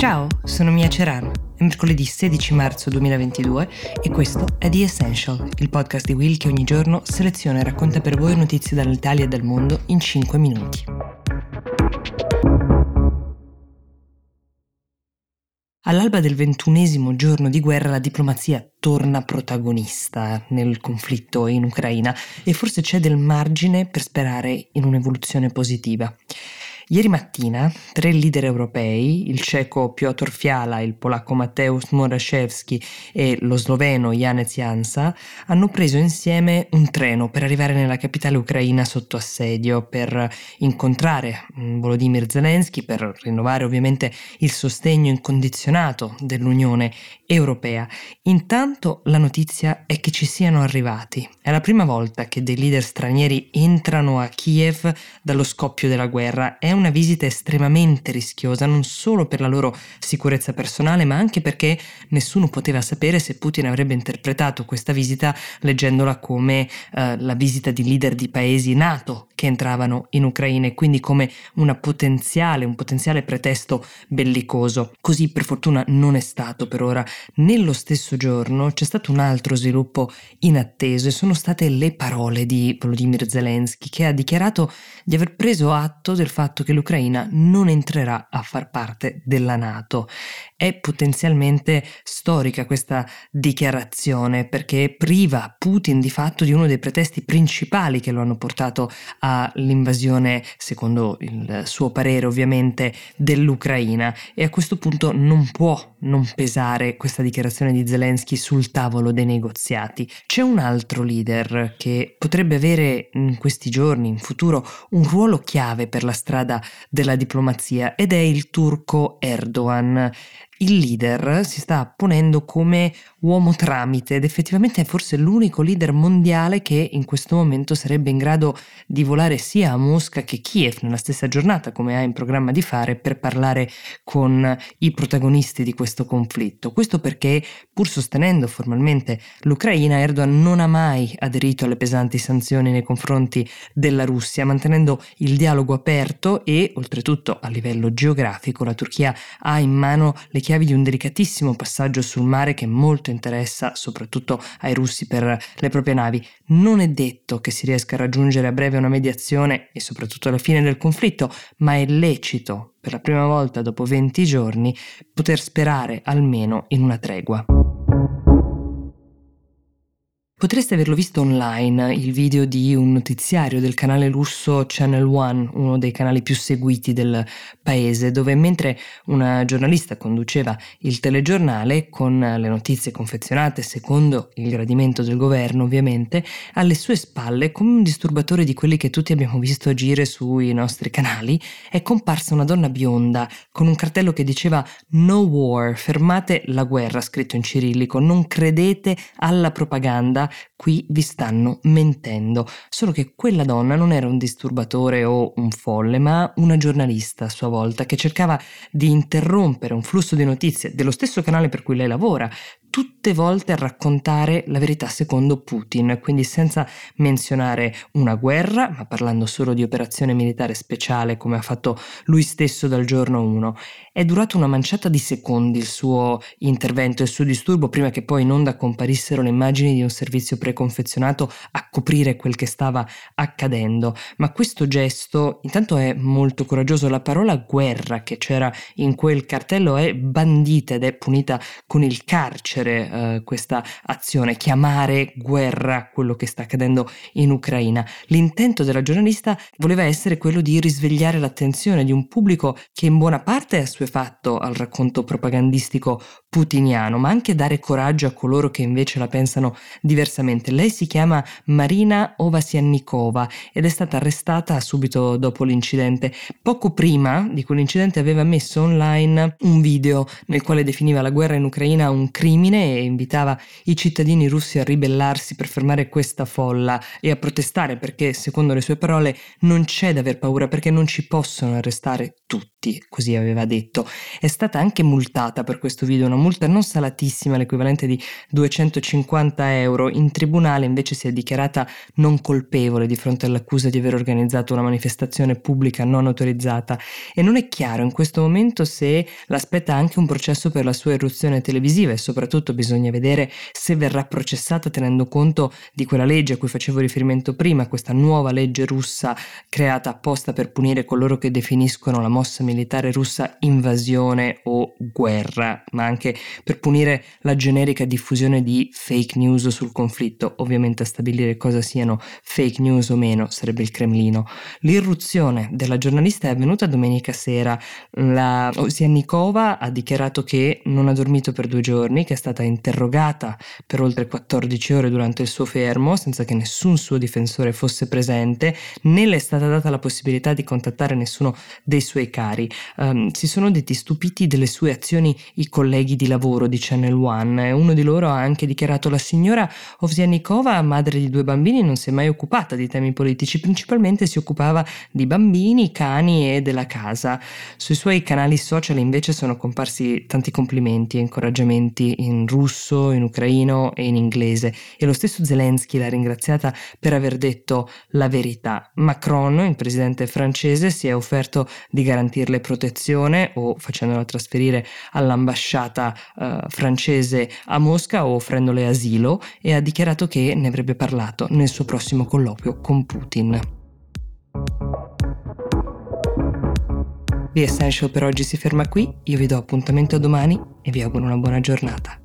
Ciao, sono Mia Ceran. È mercoledì 16 marzo 2022 e questo è The Essential, il podcast di Will che ogni giorno seleziona e racconta per voi notizie dall'Italia e dal mondo in 5 minuti. All'alba del ventunesimo giorno di guerra la diplomazia torna protagonista nel conflitto in Ucraina e forse c'è del margine per sperare in un'evoluzione positiva. Ieri mattina tre leader europei, il ceco Piotr Fiala, il polacco Mateusz Morawiecki e lo sloveno Janez Jansa, hanno preso insieme un treno per arrivare nella capitale ucraina sotto assedio per incontrare mm, Volodymyr Zelensky, per rinnovare ovviamente il sostegno incondizionato dell'Unione Europea. Intanto la notizia è che ci siano arrivati. È la prima volta che dei leader stranieri entrano a Kiev dallo scoppio della guerra. È una visita estremamente rischiosa, non solo per la loro sicurezza personale, ma anche perché nessuno poteva sapere se Putin avrebbe interpretato questa visita leggendola come eh, la visita di leader di paesi NATO che entravano in Ucraina e quindi come una potenziale, un potenziale pretesto bellicoso. Così per fortuna non è stato per ora. Nello stesso giorno c'è stato un altro sviluppo inatteso e sono state le parole di Volodymyr Zelensky che ha dichiarato di aver preso atto del fatto che che l'Ucraina non entrerà a far parte della Nato. È potenzialmente storica questa dichiarazione perché priva Putin di fatto di uno dei pretesti principali che lo hanno portato all'invasione, secondo il suo parere ovviamente, dell'Ucraina e a questo punto non può non pesare questa dichiarazione di Zelensky sul tavolo dei negoziati. C'è un altro leader che potrebbe avere in questi giorni, in futuro, un ruolo chiave per la strada della diplomazia ed è il turco Erdogan il leader si sta ponendo come uomo tramite ed effettivamente è forse l'unico leader mondiale che in questo momento sarebbe in grado di volare sia a Mosca che Kiev nella stessa giornata, come ha in programma di fare, per parlare con i protagonisti di questo conflitto. Questo perché, pur sostenendo formalmente l'Ucraina, Erdogan non ha mai aderito alle pesanti sanzioni nei confronti della Russia, mantenendo il dialogo aperto e, oltretutto, a livello geografico, la Turchia ha in mano le chiavi di un delicatissimo passaggio sul mare che molto interessa soprattutto ai russi per le proprie navi. Non è detto che si riesca a raggiungere a breve una mediazione e soprattutto alla fine del conflitto, ma è lecito, per la prima volta dopo 20 giorni, poter sperare almeno in una tregua. Potreste averlo visto online, il video di un notiziario del canale russo Channel One, uno dei canali più seguiti del paese, dove mentre una giornalista conduceva il telegiornale con le notizie confezionate secondo il gradimento del governo ovviamente, alle sue spalle, come un disturbatore di quelli che tutti abbiamo visto agire sui nostri canali, è comparsa una donna bionda con un cartello che diceva No war, fermate la guerra, scritto in cirillico, non credete alla propaganda qui vi stanno mentendo. Solo che quella donna non era un disturbatore o un folle, ma una giornalista a sua volta che cercava di interrompere un flusso di notizie dello stesso canale per cui lei lavora, tutte volte a raccontare la verità secondo Putin, quindi senza menzionare una guerra, ma parlando solo di operazione militare speciale come ha fatto lui stesso dal giorno 1. È durato una manciata di secondi il suo intervento, il suo disturbo, prima che poi in onda comparissero le immagini di un servizio preconfezionato a coprire quel che stava accadendo. Ma questo gesto intanto è molto coraggioso, la parola guerra che c'era in quel cartello è bandita ed è punita con il carcere vincere eh, questa azione, chiamare guerra quello che sta accadendo in Ucraina. L'intento della giornalista voleva essere quello di risvegliare l'attenzione di un pubblico che in buona parte è assuefatto al racconto propagandistico putiniano, ma anche dare coraggio a coloro che invece la pensano diversamente. Lei si chiama Marina Ovasiannikova ed è stata arrestata subito dopo l'incidente. Poco prima di quell'incidente aveva messo online un video nel quale definiva la guerra in Ucraina un crimine crimine e invitava i cittadini russi a ribellarsi per fermare questa folla e a protestare perché, secondo le sue parole, non c'è da aver paura perché non ci possono arrestare tutti, così aveva detto. È stata anche multata per questo video, una multa non salatissima, l'equivalente di 250 euro. In tribunale invece si è dichiarata non colpevole di fronte all'accusa di aver organizzato una manifestazione pubblica non autorizzata e non è chiaro in questo momento se l'aspetta anche un processo per la sua irruzione televisiva e soprattutto bisogna vedere se verrà processata tenendo conto di quella legge a cui facevo riferimento prima, questa nuova legge russa creata apposta per punire coloro che definiscono la mossa militare russa invasione o guerra, ma anche per punire la generica diffusione di fake news sul conflitto. Ovviamente a stabilire cosa siano fake news o meno sarebbe il Cremlino. L'irruzione della giornalista è avvenuta domenica sera. La Osiannikova ha dichiarato che non ha dormito per due giorni, che è stata interrogata per oltre 14 ore durante il suo fermo, senza che nessun suo difensore fosse presente, né le è stata data la possibilità di contattare nessuno dei suoi cari. Um, si sono detti stupiti delle sue azioni i colleghi di lavoro di Channel One. Uno di loro ha anche dichiarato la signora Ovsianikova, madre di due bambini, non si è mai occupata di temi politici, principalmente si occupava di bambini, cani e della casa. Sui suoi canali social invece sono comparsi tanti complimenti e incoraggiamenti in russo, in ucraino e in inglese e lo stesso Zelensky l'ha ringraziata per aver detto la verità. Macron, il presidente francese, si è offerto di garantirle protezione o facendola trasferire all'ambasciata eh, francese a Mosca o offrendole asilo e ha dichiarato che ne avrebbe parlato nel suo prossimo colloquio con Putin. The Essential per oggi si ferma qui, io vi do appuntamento domani e vi auguro una buona giornata.